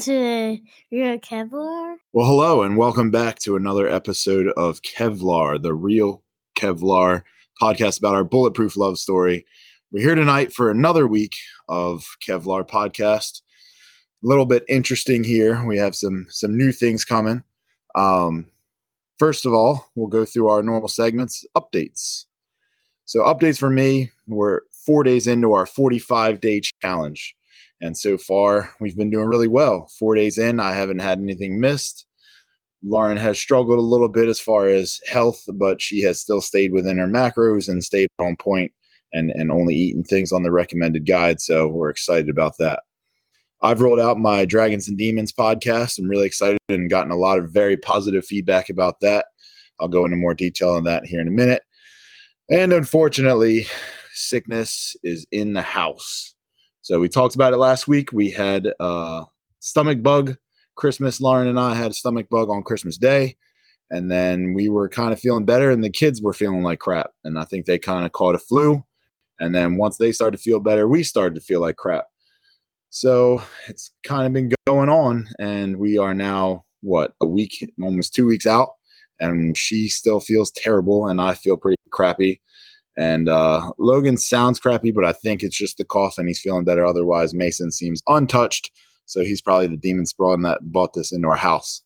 To Real Kevlar. Well, hello, and welcome back to another episode of Kevlar, the real Kevlar podcast about our bulletproof love story. We're here tonight for another week of Kevlar podcast. A little bit interesting here. We have some some new things coming. Um, first of all, we'll go through our normal segments, updates. So, updates for me. We're four days into our 45 day challenge. And so far, we've been doing really well. Four days in, I haven't had anything missed. Lauren has struggled a little bit as far as health, but she has still stayed within her macros and stayed on point and, and only eaten things on the recommended guide. So we're excited about that. I've rolled out my Dragons and Demons podcast. I'm really excited and gotten a lot of very positive feedback about that. I'll go into more detail on that here in a minute. And unfortunately, sickness is in the house. So we talked about it last week. We had uh, stomach bug Christmas. Lauren and I had a stomach bug on Christmas Day. And then we were kind of feeling better, and the kids were feeling like crap. And I think they kind of caught a flu. And then once they started to feel better, we started to feel like crap. So it's kind of been going on. And we are now, what, a week, almost two weeks out. And she still feels terrible, and I feel pretty crappy. And uh, Logan sounds crappy, but I think it's just the cough and he's feeling better. Otherwise, Mason seems untouched. So he's probably the demon spawn that bought this into our house.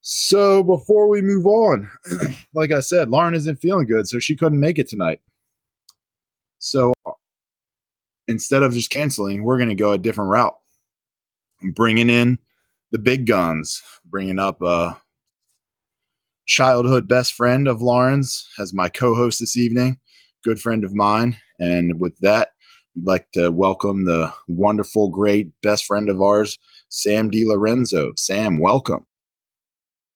So before we move on, like I said, Lauren isn't feeling good, so she couldn't make it tonight. So instead of just canceling, we're going to go a different route. I'm bringing in the big guns, bringing up uh, childhood best friend of Lauren's as my co-host this evening, good friend of mine. And with that, I'd like to welcome the wonderful, great best friend of ours, Sam DiLorenzo. Sam, welcome.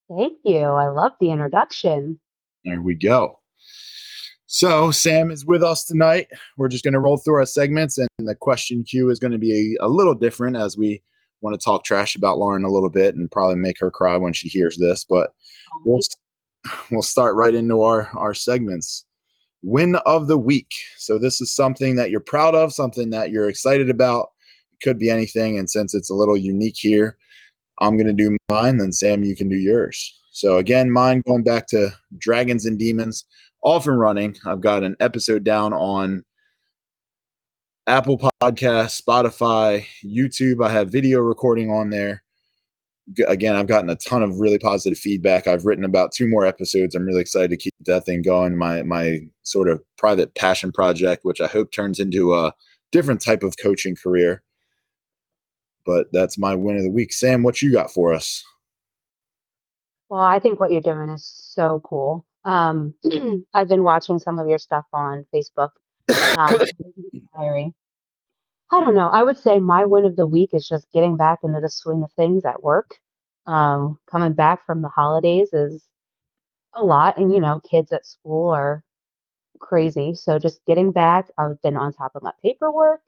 Thank you. I love the introduction. There we go. So, Sam is with us tonight. We're just going to roll through our segments, and the question queue is going to be a, a little different as we want to talk trash about Lauren a little bit and probably make her cry when she hears this. But we'll um, we'll start right into our our segments. Win of the week. So this is something that you're proud of, something that you're excited about. It could be anything, and since it's a little unique here, I'm gonna do mine. Then Sam, you can do yours. So again, mine going back to Dragons and Demons, off and running. I've got an episode down on Apple Podcast, Spotify, YouTube. I have video recording on there again, I've gotten a ton of really positive feedback. I've written about two more episodes. I'm really excited to keep that thing going. My my sort of private passion project, which I hope turns into a different type of coaching career. But that's my win of the week. Sam, what you got for us? Well, I think what you're doing is so cool. Um, I've been watching some of your stuff on Facebook. Um, diary. I don't know. I would say my win of the week is just getting back into the swing of things at work. Um, coming back from the holidays is a lot, and you know, kids at school are crazy. So just getting back, I've been on top of my paperwork.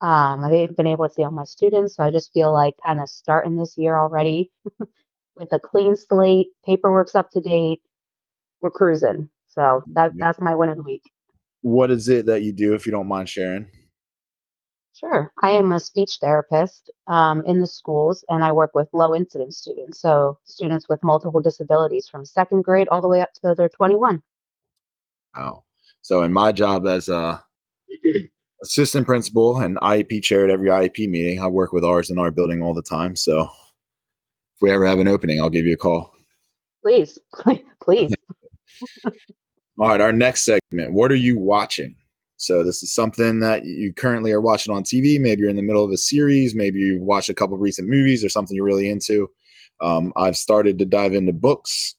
Um, I've been able to see all my students, so I just feel like kind of starting this year already with a clean slate, paperwork's up to date. We're cruising. So that that's my win of the week. What is it that you do, if you don't mind sharing? Sure. I am a speech therapist um, in the schools, and I work with low incidence students. So, students with multiple disabilities from second grade all the way up to they're 21. Wow. So, in my job as a assistant principal and IEP chair at every IEP meeting, I work with ours in our building all the time. So, if we ever have an opening, I'll give you a call. Please, please. all right. Our next segment What are you watching? So this is something that you currently are watching on TV. Maybe you're in the middle of a series. Maybe you've watched a couple recent movies or something you're really into. Um, I've started to dive into books,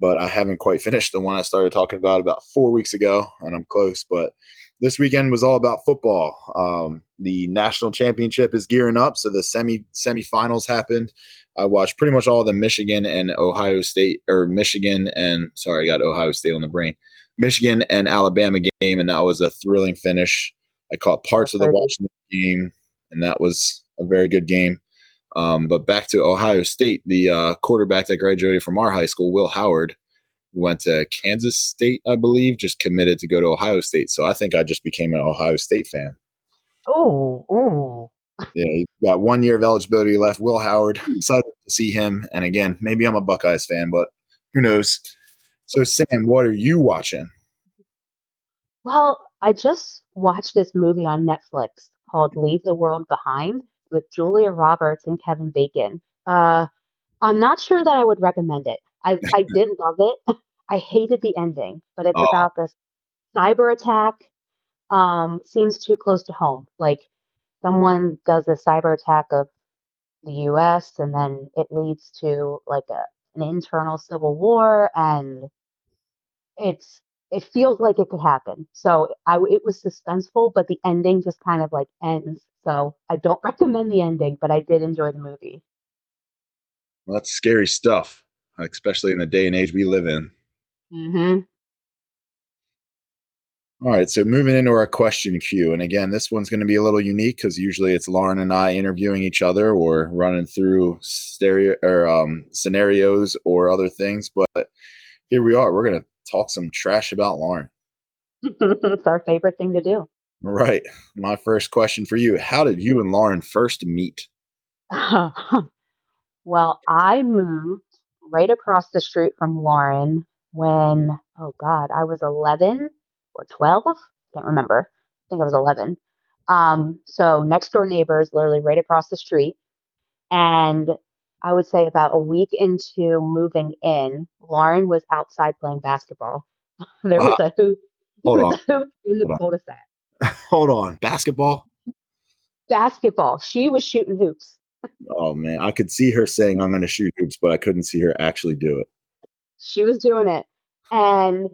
but I haven't quite finished the one I started talking about about four weeks ago, and I'm close. But this weekend was all about football. Um, the national championship is gearing up, so the semi semifinals happened. I watched pretty much all the Michigan and Ohio State, or Michigan and sorry, I got Ohio State on the brain. Michigan and Alabama game, and that was a thrilling finish. I caught parts of the Washington game, and that was a very good game. Um, but back to Ohio State, the uh, quarterback that graduated from our high school, Will Howard, went to Kansas State, I believe, just committed to go to Ohio State. So I think I just became an Ohio State fan. Oh, oh. Yeah, he's got one year of eligibility left. Will Howard, excited to see him. And again, maybe I'm a Buckeyes fan, but who knows? So, Sam, what are you watching? Well, I just watched this movie on Netflix called Leave the World Behind with Julia Roberts and Kevin Bacon. Uh, I'm not sure that I would recommend it. I, I did love it. I hated the ending, but it's Oh. about this cyber attack. Um, seems too close to home. Like someone does a cyber attack of the US and then it leads to like a, an internal civil war and it's it feels like it could happen. So I it was suspenseful, but the ending just kind of like ends. So I don't recommend the ending, but I did enjoy the movie. Well, that's scary stuff, especially in the day and age we live in. Mm-hmm. All right, so moving into our question queue, and again, this one's going to be a little unique because usually it's Lauren and I interviewing each other or running through stereo or um, scenarios or other things. But here we are. We're going to talk some trash about Lauren. it's our favorite thing to do. Right. My first question for you: How did you and Lauren first meet? well, I moved right across the street from Lauren when, oh God, I was 11 or 12. I Can't remember. I think I was 11. Um, so next door neighbors, literally right across the street. And I would say about a week into moving in, Lauren was outside playing basketball. there was ah, a hoop, Hold on. a hoop in the Hold cul-de-sac. Hold on. Basketball. Basketball. She was shooting hoops. Oh man, I could see her saying I'm going to shoot hoops, but I couldn't see her actually do it. she was doing it and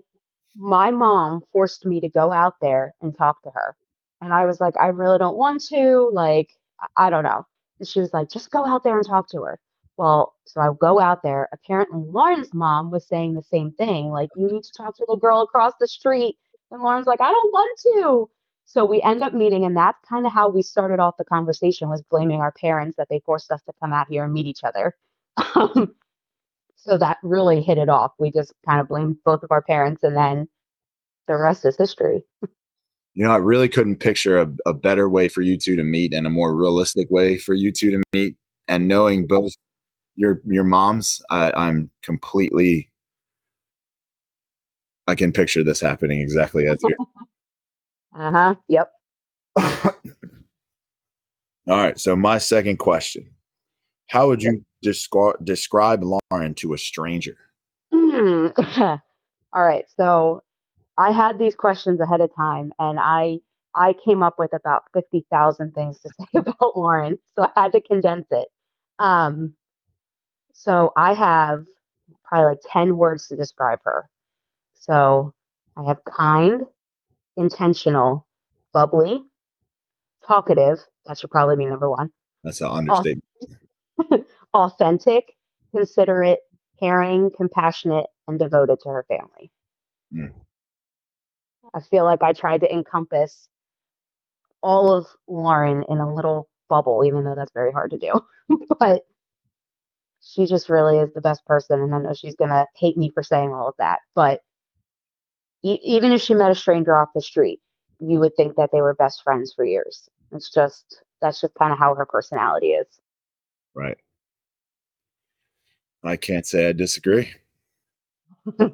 my mom forced me to go out there and talk to her and i was like i really don't want to like i I don't know and she was like just go out there and talk to her well so i go out there apparently lauren's mom was saying the same thing like you need to talk to the girl across the street and lauren's like i don't want to so we end up meeting and that's kind of how we started off the conversation was blaming our parents that they forced us to come out here and meet each other so that really hit it off. We just kind of blamed both of our parents, and then the rest is history. You know, I really couldn't picture a, a better way for you two to meet and a more realistic way for you two to meet. And knowing both your your moms, I, I'm completely. I can picture this happening exactly as you. Uh huh. Yep. All right. So my second question: How would you descri- describe Lauren to a stranger? Hmm. All right. So I had these questions ahead of time, and I I came up with about fifty thousand things to say about Lauren, so I had to condense it. Um. So I have probably like ten words to describe her. So I have kind, intentional, bubbly, talkative. That should probably be number one. That's an understatement. authentic, considerate, caring, compassionate, and devoted to her family. Mm. I feel like I tried to encompass all of Lauren in a little bubble, even though that's very hard to do. but she just really is the best person. And I know she's going to hate me for saying all of that. But e- even if she met a stranger off the street, you would think that they were best friends for years. It's just, that's just kind of how her personality is. Right. I can't say I disagree. All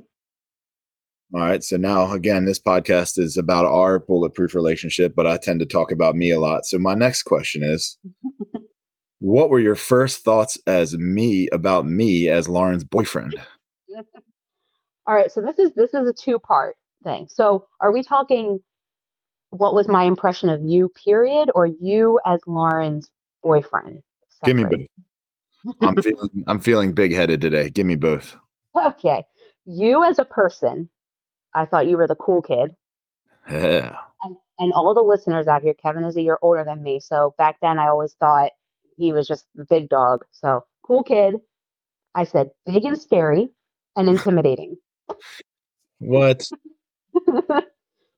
right. So now, again, this podcast is about our bulletproof relationship, but I tend to talk about me a lot. So my next question is What were your first thoughts as me about me as Lauren's boyfriend? All right, so this is this is a two-part thing. So are we talking what was my impression of you, period, or you as Lauren's boyfriend? Give me separate? both. I'm feeling I'm feeling big headed today. Give me both. Okay. You as a person, I thought you were the cool kid. Yeah. And, and all the listeners out here, Kevin is a year older than me. So back then I always thought he was just the big dog. So cool kid. I said big and scary and intimidating. What?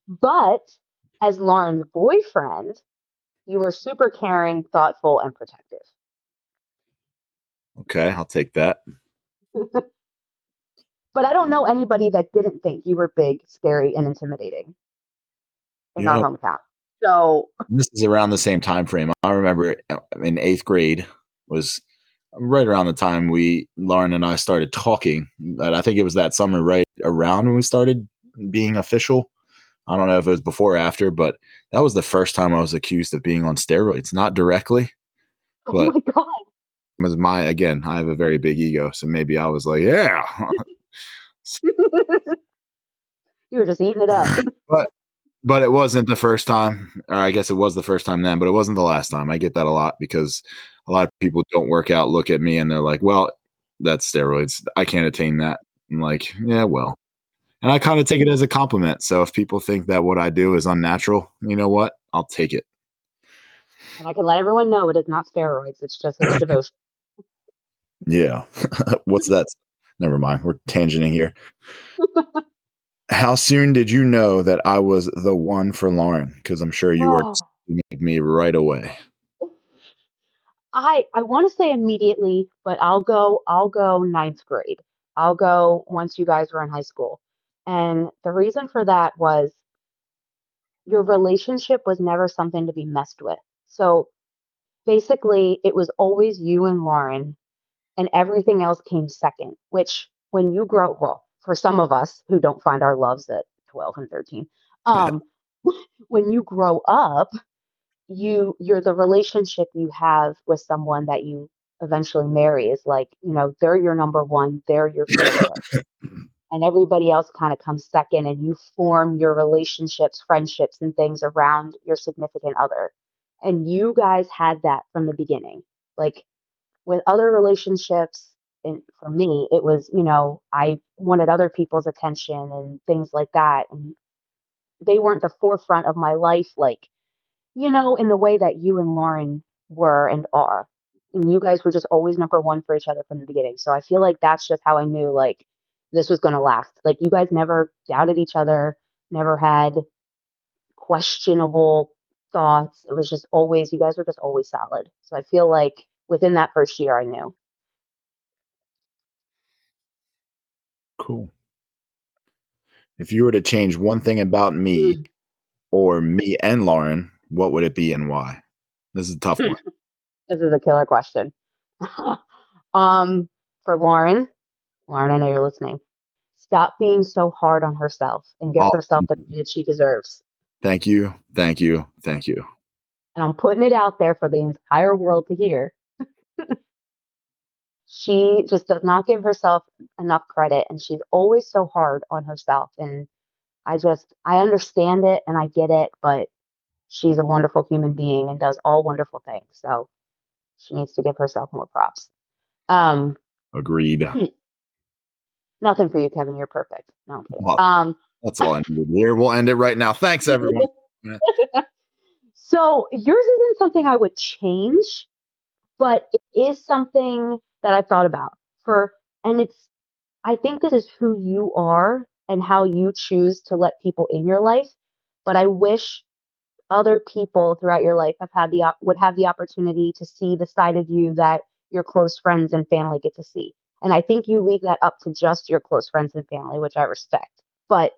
but as Lauren's boyfriend, you were super caring, thoughtful, and protective. Okay, I'll take that. But I don't know anybody that didn't think you were big, scary, and intimidating in You our know- hometown. So this is around the same time frame. I remember uh, in eighth grade was right around the time we Lauren and I started talking. But I think it was that summer right around when we started being official. I don't know if it was before or after, but that was the first time I was accused of being on steroids. Not directly, oh my god. was my again. I have a very big ego, so maybe I was like, yeah. you were just eating it up. but it wasn't the first time or i guess it was the first time then but it wasn't the last time. I get that a lot because a lot of people don't work out look at me and they're like well that's steroids. I can't attain that. I'm like yeah well. And i kind of take it as a compliment. So if people think that what i do is unnatural you know what? I'll take it. And I can let everyone know it is not steroids. It's just a devotion. yeah. What's that? Never mind. We're tangenting here how soon did you know that i was the one for lauren because i'm sure you were Oh. texting me right away I I want to say immediately, but I'll go I'll go ninth grade. I'll go once you guys were in high school. And the reason for that was your relationship was never something to be messed with. So basically, it was always you and Lauren, and everything else came second, which when you grow, well, for some of us who don't find our loves at 12 and 13, um, when you grow up, you you're the relationship you have with someone that you eventually marry is like, you know, they're your number one, they're your favorite. And everybody else kind of comes second and you form your relationships friendships and things around your significant other. And you guys had that from the beginning. Like with other relationships and for me it was you know i wanted other people's attention and things like that and they weren't the forefront of my life like you know in the way that you and lauren were and are and you guys were just always number one for each other from the beginning so i feel like that's just how i knew like this was going to last. Like you guys never doubted each other, never had questionable thoughts. It was just always, you guys were just always solid. So I feel like within that first year, I knew. Cool. If you were to change one thing about me Mm. or me and Lauren, what would it be and why? This is a tough one. This is a killer question. um, for Lauren, Lauren, I know you're listening. Stop being so hard on herself and give Oh. herself the credit she deserves. Thank you. Thank you. Thank you. and I'm putting it out there for the entire world to hear. She just does not give herself enough credit and she's always so hard on herself and I just I understand it and I get it, but she's a wonderful human being and does all wonderful things. So she needs to give herself more props. Um Agreed. nothing for you, Kevin. You're perfect. No. Well, Um That's all I needed here. We'll end it right now. Thanks, everyone. so yours isn't something I would change, but it is something that I've thought about for, and it's, I think this is who you are and how you choose to let people in your life. But I wish other people throughout your life have had the would have the opportunity to see the side of you that your close friends and family get to see. And I think you leave that up to just your close friends and family, which I respect. But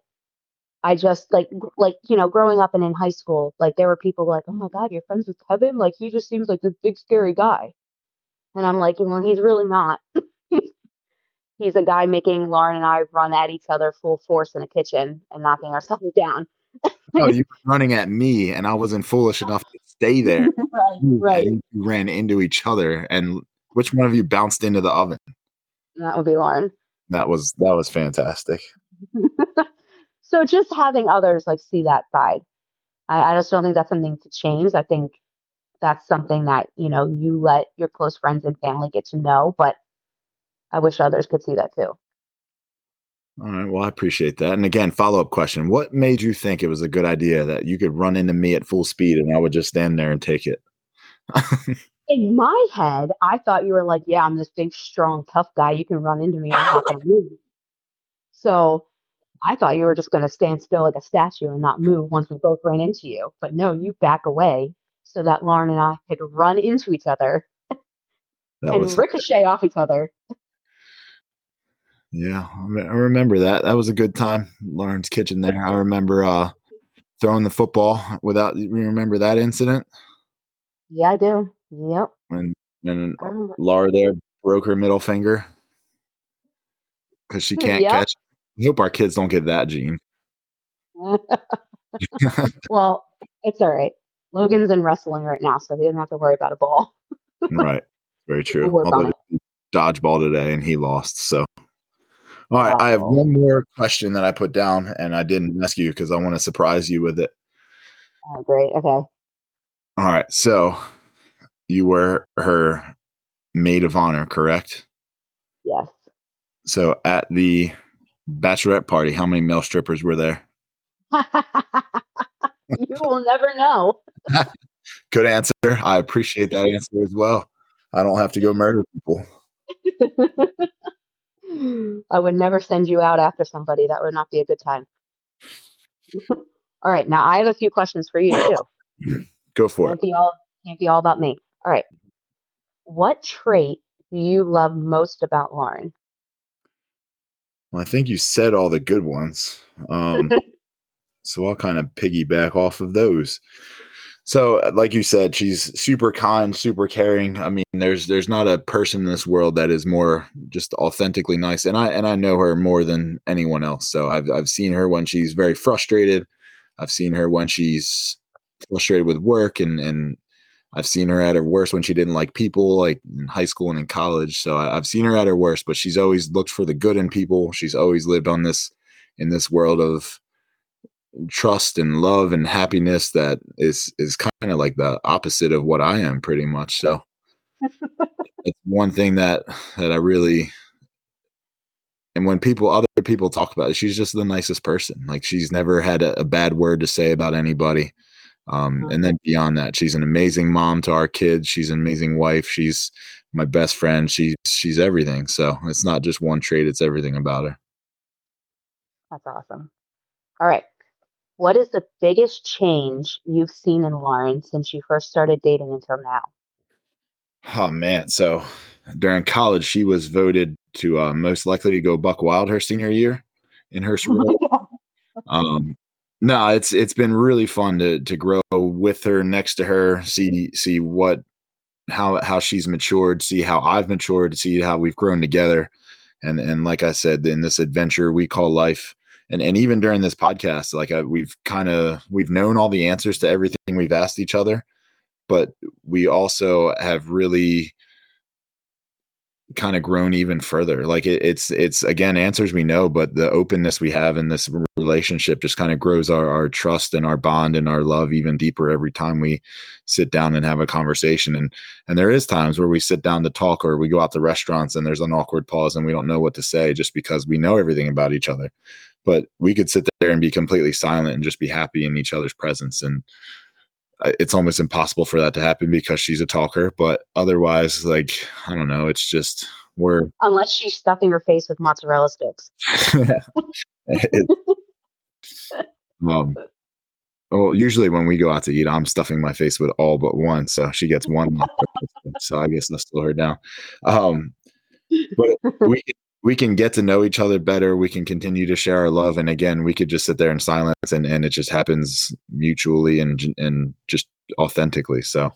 I just like like you know growing up and in high school like there were people like oh my god you're friends with Kevin like he just seems like this big scary guy and I'm like well he's really not he's a guy making Lauren and I run at each other full force in a kitchen and knocking ourselves down Oh, you were running at me, and I wasn't foolish enough to stay there. right You- right you ran into each other, and which one of you bounced into the oven? that would be Lauren That was that was fantastic. so just having others like see that side I, I just don't think that's something to change I think that's something that you know you let your close friends and family get to know but I wish others could see that too All right. Well, I appreciate that. And again, follow up question: What made you think it was a good idea that you could run into me at full speed and I would just stand there and take it? in my head, I thought you were like, yeah, I'm this big, strong, tough guy. You can run into me. I'm not going to move. So I thought you were just going to stand still like a statue and not move once we both ran into you. But no, you back away so that Lauren and I could run into each other That and was ricochet off each other. yeah. I me- I remember that. That was a good time. Lauren's kitchen there. I remember. uh throwing the football without you remember that incident Yeah, I do. Yep. and I. Laura there broke her middle finger because she can't Yep. catch. I hope our kids don't get that gene. well, it's all right. Logan's in wrestling right now, so he doesn't have to worry about a ball. right. Very true. We'll Although he dodgeball today and he lost. So all right. I have one more question that I put down and I didn't ask you because I want to surprise you with it. Oh, great. Okay. All right. So you were her maid of honor, correct? Yes. So at the bachelorette party, how many male strippers were there? you will never know. Good answer. I appreciate that answer as well. I don't have to go murder people. I would never send you out after somebody. That would not be a good time. all right. Now I have a few questions for you too. Go for it. Can't be all can't be all about me. All right. What trait do you love most about Lauren? Well, I think you said all the good ones. Um, so I'll kind of piggyback off of those. So, uh, like you said, she's super kind, super caring. I mean, there's there's not a person in this world that is more just authentically nice, and I and I know her more than anyone else. So I've I've seen her when she's very frustrated. I've seen her when she's frustrated with work, and and I've seen her at her worst when she didn't like people, like in high school and in college. So I, I've seen her at her worst, but she's always looked for the good in people. She's always lived on this in this world of trust and love and happiness that is is kind of like the opposite of what I am, pretty much. So it's one thing that that I really and when people other people talk about it, she's just the nicest person. Like she's never had a, a bad word to say about anybody. Um, and then beyond that, she's an amazing mom to our kids. She's an amazing wife. She's my best friend. She's she's everything. So it's not just one trait; it's everything about her. That's awesome. All right. What is the biggest change you've seen in Lauren since you first started dating until now? Oh man! So during college, she was voted to uh, most likely to go Buck Wild her senior year in her sorority. um, no, it's it's been really fun to to grow with her, next to her, see see what how how she's matured, see how I've matured, see how we've grown together, and and like I said, in this adventure we call life, and and even during this podcast, like I, we've kind of we've known all the answers to everything we've asked each other, but we also have really kind of grown even further. Like it, it's it's again answers we know but the openness we have in this relationship just kind of grows our, our trust and our bond and our love even deeper every time we sit down and have a conversation. And and there is times where we sit down to talk or we go out to restaurants and there's an awkward pause and we don't know what to say just because we know everything about each other but we could sit there and be completely silent and just be happy in each other's presence. And uh, it's almost impossible for that to happen because she's a talker but otherwise like i don't know it's just we're Unless she's stuffing her face with mozzarella sticks. it, um well usually when we go out to eat i'm stuffing my face with all but one so she gets one. So i guess i'll slow her down. Um but we we can get to know each other better. We can continue to share our love. And again we could just sit there in silence and and it just happens mutually and and just authentically. So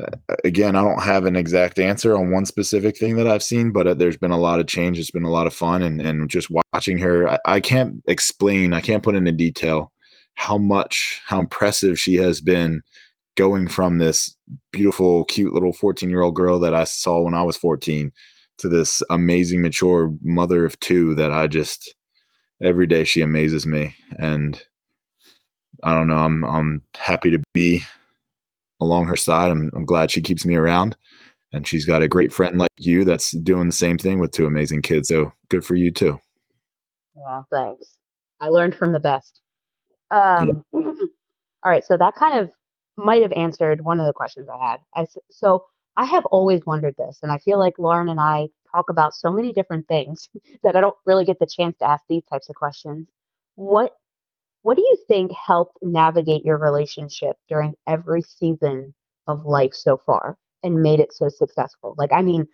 uh, again i don't have an exact answer on one specific thing that i've seen but uh, there's been a lot of change. It's been a lot of fun and and just watching her I, I can't explain i can't put into detail how much how impressive she has been going from this beautiful cute little 14 year old girl that i saw when i was 14 to this amazing mature mother of two that I just every day she amazes me and I don't know I'm I'm happy to be along her side I'm, I'm glad she keeps me around and she's got a great friend like you that's doing the same thing with two amazing kids so good for you too Yeah, thanks. I learned from the best. Um, all right, so that kind of might have answered one of the questions I had. I, so I have always wondered this, and I feel like Lauren and I talk about so many different things that I don't really get the chance to ask these types of questions. What What do you think helped navigate your relationship during every season of life so far and made it so successful? Like, I mean,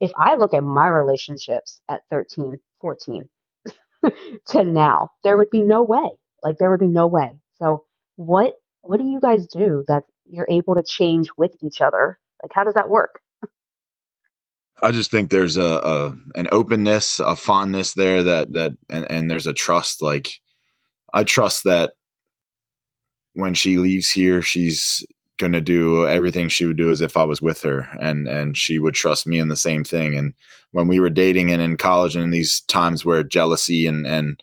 if I look at my relationships at 13, 14 to now, there would be no way. Like there would be no way. So what what do you guys do that you're able to change with each other? Like how does that work? I just think there's a, a an openness, a fondness there that that and, and there's a trust. Like I trust that when she leaves here, she's gonna do everything she would do as if I was with her, and and she would trust me in the same thing. And when we were dating and in college, and in these times where jealousy and and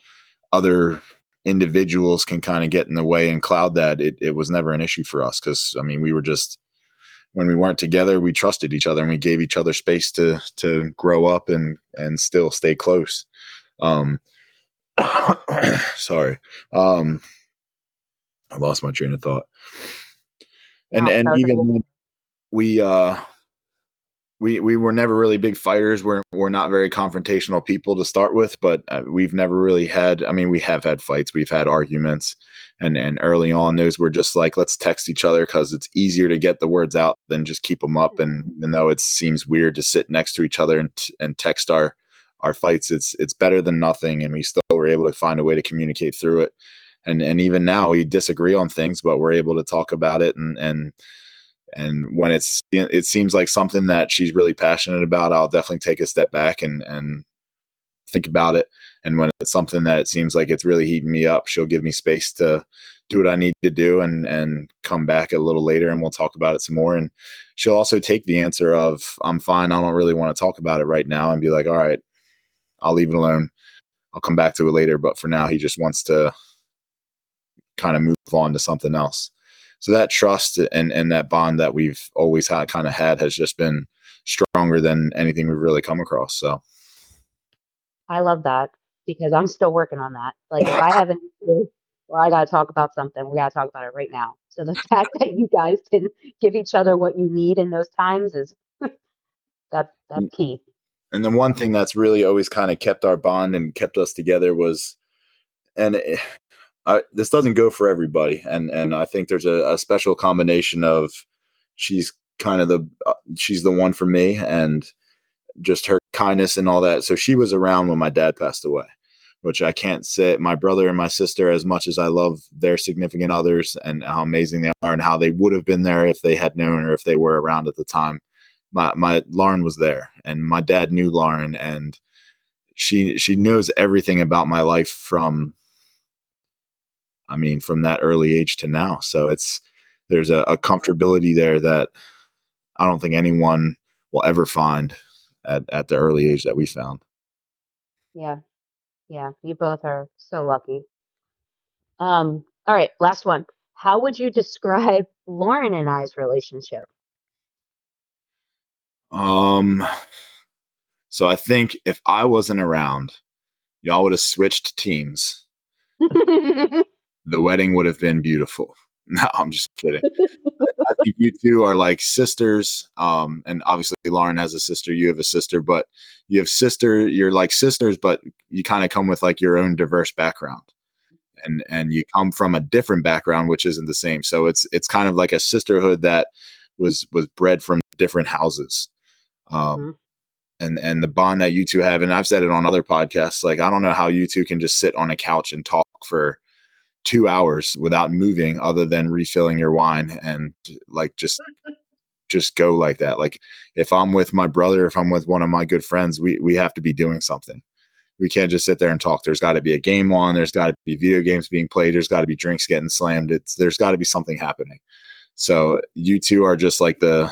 other individuals can kind of get in the way and cloud that, it it was never an issue for us because I mean we were just when we weren't together, we trusted each other and we gave each other space to to grow up and and still stay close. Um, sorry, um, I lost my train of thought. And No, and even we uh we we were never really big fighters. We're we're not very confrontational people to start with, but uh, we've never really had. I mean, we have had fights, we've had arguments, and and early on, those were just like let's text each other because it's easier to get the words out than just keep them up. And even though it seems weird to sit next to each other and t- and text our our fights, it's it's better than nothing, and we still were able to find a way to communicate through it. And and even now, we disagree on things, but we're able to talk about it and and and when it's it seems like something that she's really passionate about i'll definitely take a step back and and think about it. And when it's something that it seems like it's really heating me up she'll give me space to do what i need to do and and come back a little later and we'll talk about it some more. And she'll also take the answer of i'm fine. I don't really want to talk about it right now and be like all right i'll leave it alone. I'll come back to it later. But for now he just wants to kind of move on to something else so that trust and and that bond that we've always had kind of had has just been stronger than anything we've really come across so I love that because I'm still working on that. Like if I haven't well, I gotta talk about something, we gotta talk about it right now. So the fact that you guys can give each other what you need in those times is that that's mm. key. and the one thing that's really always kind of kept our bond and kept us together was and it, I, this doesn't go for everybody and and i think there's a, a special combination of she's kind of the uh, she's the one for me and just her kindness and all that. So she was around when my dad passed away which i can't say my brother and my sister as much as i love their significant others and how amazing they are and how they would have been there if they had known or if they were around at the time. My my Lauren was there and my dad knew Lauren and she she knows everything about my life from I mean from that early age to now. So it's there's a, a comfortability there that I don't think anyone will ever find at, at the early age that we found. Yeah. Yeah. You both are so lucky. Um, all right, last one. How would you describe Lauren and I's relationship? Um so I think if I wasn't around, y'all would have switched teams. The wedding would have been beautiful. No, I'm just kidding. I think you two are like sisters. Um, and obviously Lauren has a sister, you have a sister, but you have sister, you're like sisters, but you kind of come with like your own diverse background. And and you come from a different background, which isn't the same. So it's it's kind of like a sisterhood that was was bred from different houses. Um Mhm. and and the bond that you two have, and I've said it on other podcasts, like I don't know how you two can just sit on a couch and talk for two hours without moving other than refilling your wine and like just just go like that. Like if i'm with my brother if i'm with one of my good friends we we have to be doing something. We can't just sit there and talk. There's got to be a game on. There's got to be video games being played. There's got to be drinks getting slammed. It's there's got to be something happening. So you two are just like the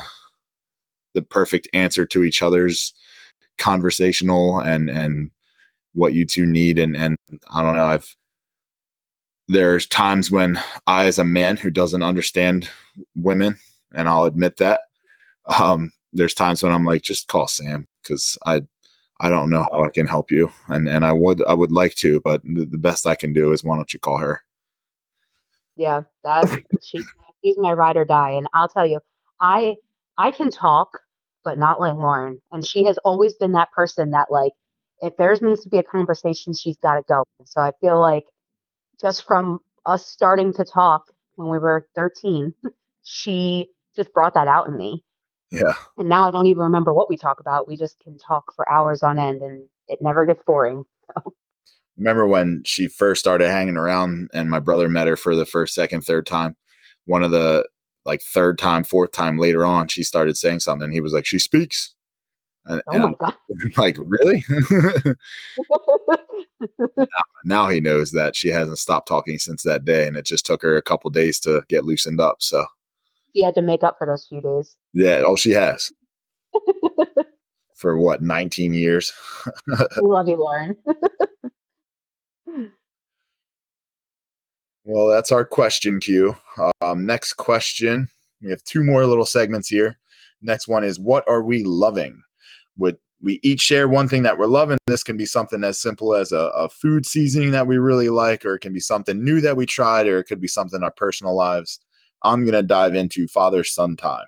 the perfect answer to each other's conversational and and what you two need and and i don't know i've there's times when I, as a man who doesn't understand women, and I'll admit that, um, there's times when I'm like, just call Sam because I, I don't know how I can help you, and and I would I would like to, but the, the best I can do is why don't you call her? Yeah, that's she, she's my ride or die. And I'll tell you, I I can talk, but not like Lauren. And she has always been that person that like if there needs to be a conversation, she's got to go. So I feel like just from us starting to talk when we were 13, she just brought that out in me. Yeah, And now I don't even remember what we talk about. We just can talk for hours on end and it never gets boring. remember when she first started hanging around and my brother met her for the first, second, third time. One of the like third time, fourth time later on, she started saying something. He was like, She speaks. And, Oh my I'm god. like, really? now he knows that she hasn't stopped talking since that day, and it just took her a couple days to get loosened up. So he had to make up for those few days. yeah, oh, she has for what 19 years. We love you, Lauren. Well, that's our question queue. Um, next question. We have two more little segments here. Next one is what are we loving? Would we each share one thing that we're loving? This can be something as simple as a, a food seasoning that we really like, or it can be something new that we tried, or it could be something in our personal lives. I'm gonna dive into father son time.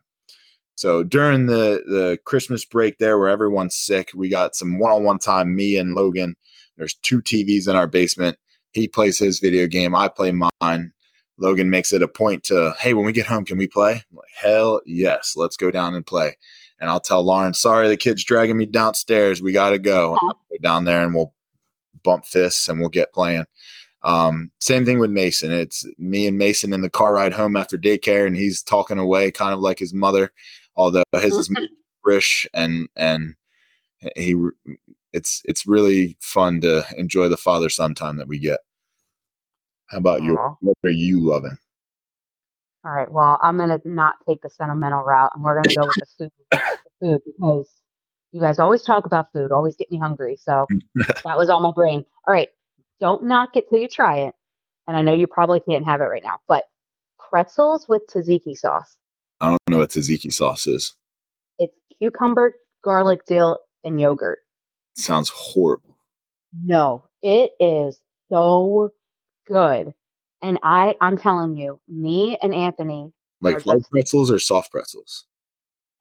So during the the Christmas break there, where everyone's sick, we got some one on one time. Me and Logan. There's two TVs in our basement he plays his video game i play mine logan makes it a point to hey when we get home can we play I'm like hell yes let's go down and play and i'll tell lauren sorry the kid's dragging me downstairs we gotta go go down there and we'll bump fists and we'll get playing um, same thing with mason it's me and mason in the car ride home after daycare and he's talking away kind of like his mother although his is British and and he it's it's really fun to enjoy the father son time that we get. How about you? What are you loving? All right. Well, I'm gonna not take the sentimental route, and we're gonna go with the food. the food because you guys always talk about food, always get me hungry. So that was all my brain. All right. Don't knock it till you try it. And I know you probably can't have it right now, but pretzels with tzatziki sauce. I don't know what tzatziki sauce is. It's cucumber, garlic, dill, and yogurt. sounds horrible. No, it is so good. And I, I'm telling you, me and Anthony, Like hard pretzels or soft pretzels?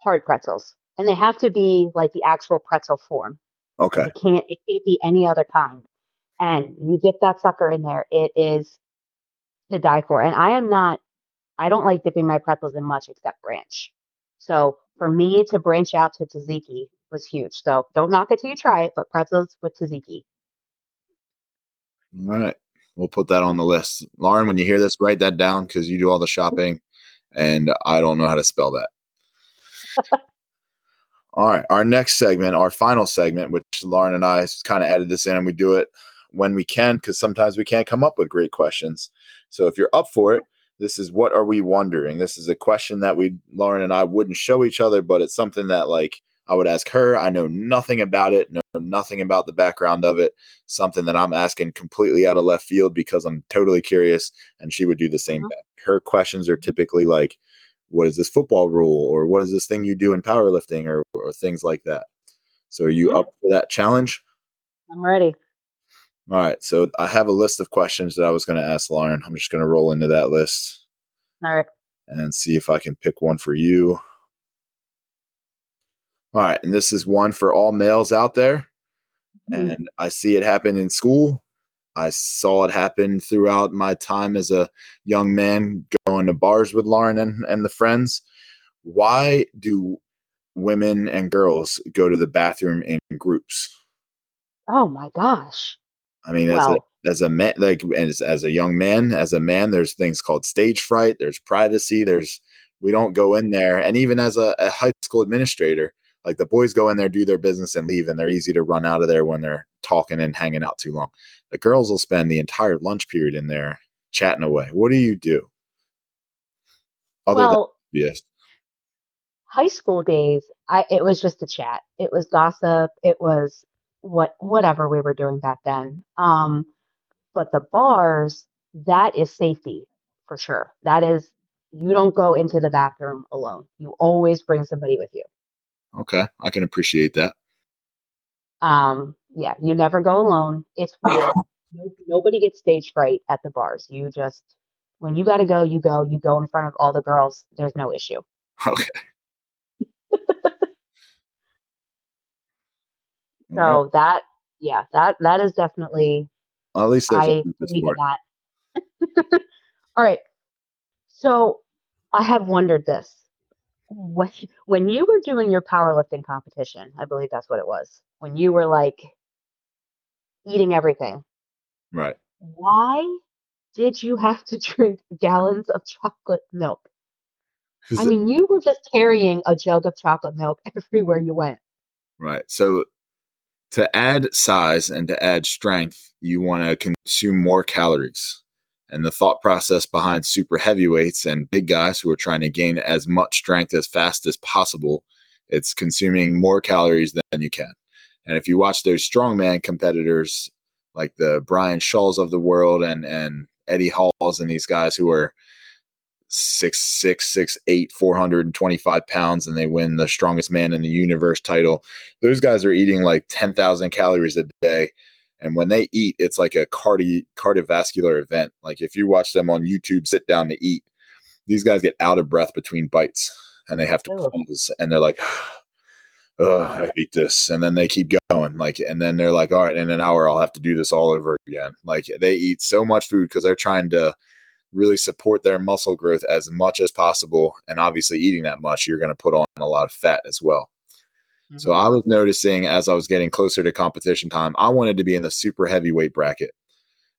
hard pretzels, and they have to be like the actual pretzel form. Okay. It can't, it can't be any other kind. And you dip that sucker in there, it is to die for. And I am not, I don't like dipping my pretzels in much except ranch. So for me to branch out to tzatziki was huge. So don't knock it till you try it, but pretzels with tzatziki. All right. We'll put that on the list. Lauren, when you hear this, write that down because you do all the shopping and I don't know how to spell that. all right. Our next segment, our final segment, which Lauren and I kind of added this in and we do it when we can because sometimes we can't come up with great questions. So if you're up for it, this is what are we wondering? This is a question that we Lauren and I wouldn't show each other, but it's something that like I would ask her. I know nothing about it, know nothing about the background of it. Something that I'm asking completely out of left field because I'm totally curious, and she would do the same Mhm. Her questions are typically like, "What is this football rule?" or "What is this thing you do in powerlifting?" or or things like that. So, are you Yeah. up for that challenge? I'm ready. All right. So, I have a list of questions that I was going to ask Lauren. I'm just going to roll into that list All right. and see if I can pick one for you. All right, and this is one for all males out there. Mhm. And I see it happen in school. I saw it happen throughout my time as a young man going to bars with Lauren and, and the friends. Why do women and girls go to the bathroom in groups? Oh my gosh. I mean, as a as a man, like as as a young man, as a man, there's things called stage fright. There's privacy. There's we don't go in there, and even as a, a high school administrator, like the boys go in there, do their business, and leave, and they're easy to run out of there when they're talking and hanging out too long. The girls will spend the entire lunch period in there chatting away. What do you do? Other well, than yes, high school days, I it was just a chat. It was gossip. It was what whatever we were doing back then. Um, but the bars, that is safety for sure. That is you don't go into the bathroom alone. You always bring somebody with you. Okay, I can appreciate that. Um, yeah, you never go alone. It's Nobody gets stage fright at the bars. You just when you got to go, you go. You go in front of all the girls. There's no issue. Okay. So that, yeah, that that is definitely Well, at least I a purpose believe for in it. that. All right. So I have wondered this. When, when you were doing your powerlifting competition, I believe that's what it was, when you were like eating everything, Right. Why did you have to drink gallons of chocolate milk? I mean, you were just carrying a jug of chocolate milk everywhere you went. Right. So to add size and to add strength, you want to consume more calories. And the thought process behind super heavyweights and big guys who are trying to gain as much strength as fast as possible, it's consuming more calories than you can. And if you watch those strongman competitors like the Brian Shaws of the world and and Eddie Halls and these guys who are six six six eight four hundred and twenty five pounds and they win the strongest man in the universe title those guys are eating like 10,000 calories a day and when they eat it's like a cardi- cardiovascular event. Like if you watch them on youtube sit down to eat these guys get out of breath between bites and they have to Oh. pause and they're like oh i eat this. And then they keep going like and then they're like all right in an hour i'll have to do this all over again. Like they eat so much food because they're trying to really support their muscle growth as much as possible and obviously eating that much you're going to put on a lot of fat as well so mm-hmm. I was noticing as I was getting closer to competition time, I wanted to be in the super heavyweight bracket.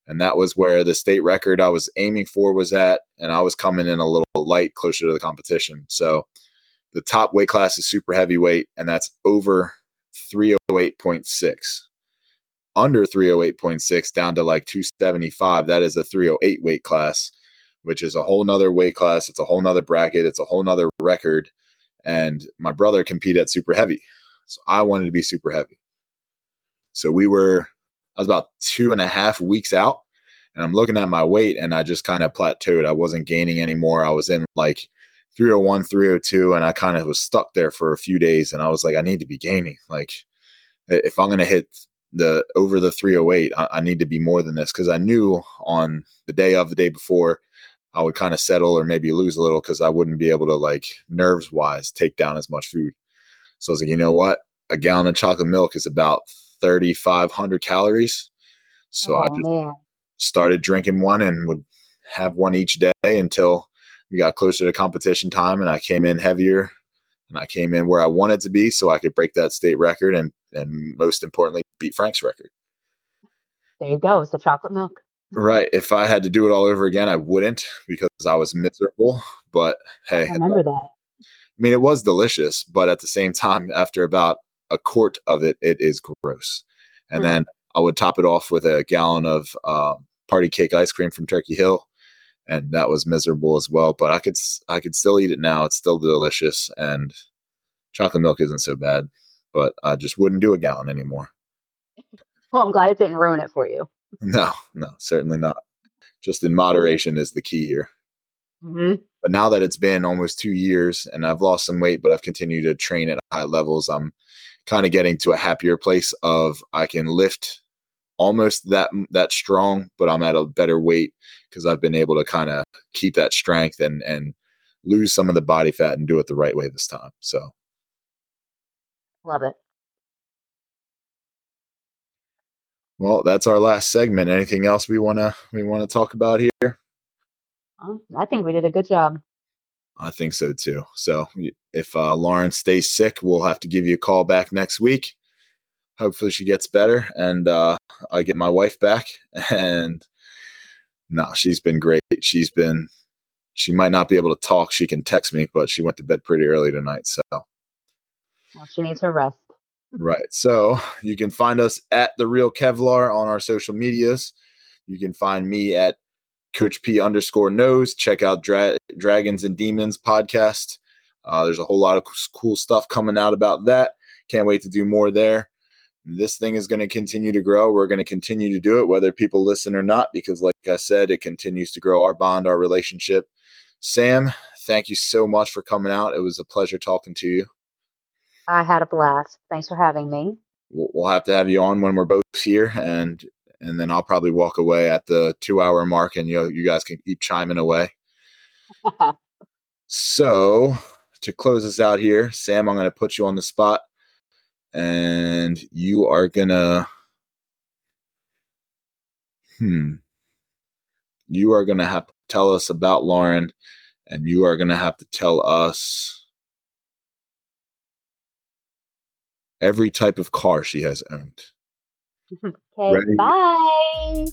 And that was where the state record I was aiming for was at. And I was coming in a little light closer to the competition. So the top weight class is super heavyweight, and that's over 308.6. Under 308.6 down to like 275. That is a 308 weight class, which is a whole nother weight class. It's a whole nother bracket. It's a whole nother record. And my brother competed at super heavy. So I wanted to be super heavy. So we were, I was about two and a half weeks out, and I'm looking at my weight, and I just kind of plateaued. I wasn't gaining anymore. I was in like 301, 302, and I kind of was stuck there for a few days. And I was like, I need to be gaining. Like, if I'm going to hit the over the 308, I, I need to be more than this because I knew on the day of the day before, I would kind of settle or maybe lose a little because I wouldn't be able to like nerves wise take down as much food. So I was like, you know what? A gallon of chocolate milk is about 3,500 calories. So I oh just man, started drinking one and would have one each day until we got closer to competition time and I came in heavier and I came in where I wanted to be so I could break that state record and and most importantly beat Frank's record. there you go. It's the chocolate milk. Right. If I had to do it all over again, I wouldn't because I was miserable. But hey, I remember that. I mean, it was delicious, but at the same time, after about a quart of it, it is gross. And Mhm. then I would top it off with a gallon of uh, party cake ice cream from Turkey Hill, and that was miserable as well. But I could I could still eat it now. It's still delicious, and chocolate milk isn't so bad. But I just wouldn't do a gallon anymore. Well, I'm glad it didn't ruin it for you. No, no, certainly not. Just in moderation is the key here. hmm But now that it's been almost two years and I've lost some weight, but I've continued to train at high levels, I'm kind of getting to a happier place of I can lift almost that mm, that strong, but I'm at a better weight because I've been able to kind of keep that strength and and lose some of the body fat and do it the right way this time. So Love it. well, that's our last segment. Anything else we wanna we wanna talk about here? I think we did a good job. I think so too. So if uh, Lauren stays sick, we'll have to give you a call back next week. Hopefully she gets better and uh, I get my wife back. And no, she's been great. She's been. She might not be able to talk. She can text me, but she went to bed pretty early tonight. So Well, she needs her rest. Right. So you can find us at the real Kevlar on our social medias. You can find me at Coach P underscore knows. Check out Dra- Dragons and Demons podcast. Uh, there's a whole lot of cool stuff coming out about that. Can't wait to do more there. This thing is going to continue to grow. We're going to continue to do it, whether people listen or not, because, like I said, it continues to grow our bond, our relationship. Sam, thank you so much for coming out. It was a pleasure talking to you. I had a blast. Thanks for having me. we'll, we'll have to have you on when we're both here and and then I'll probably walk away at the two hour mark and you you guys can keep chiming away. So to close this out here, Sam, I'm gonna put you on the spot and you are gonna hmm you are gonna have to tell us about Lauren and you are gonna have to tell us every type of car she has owned. Okay, bye.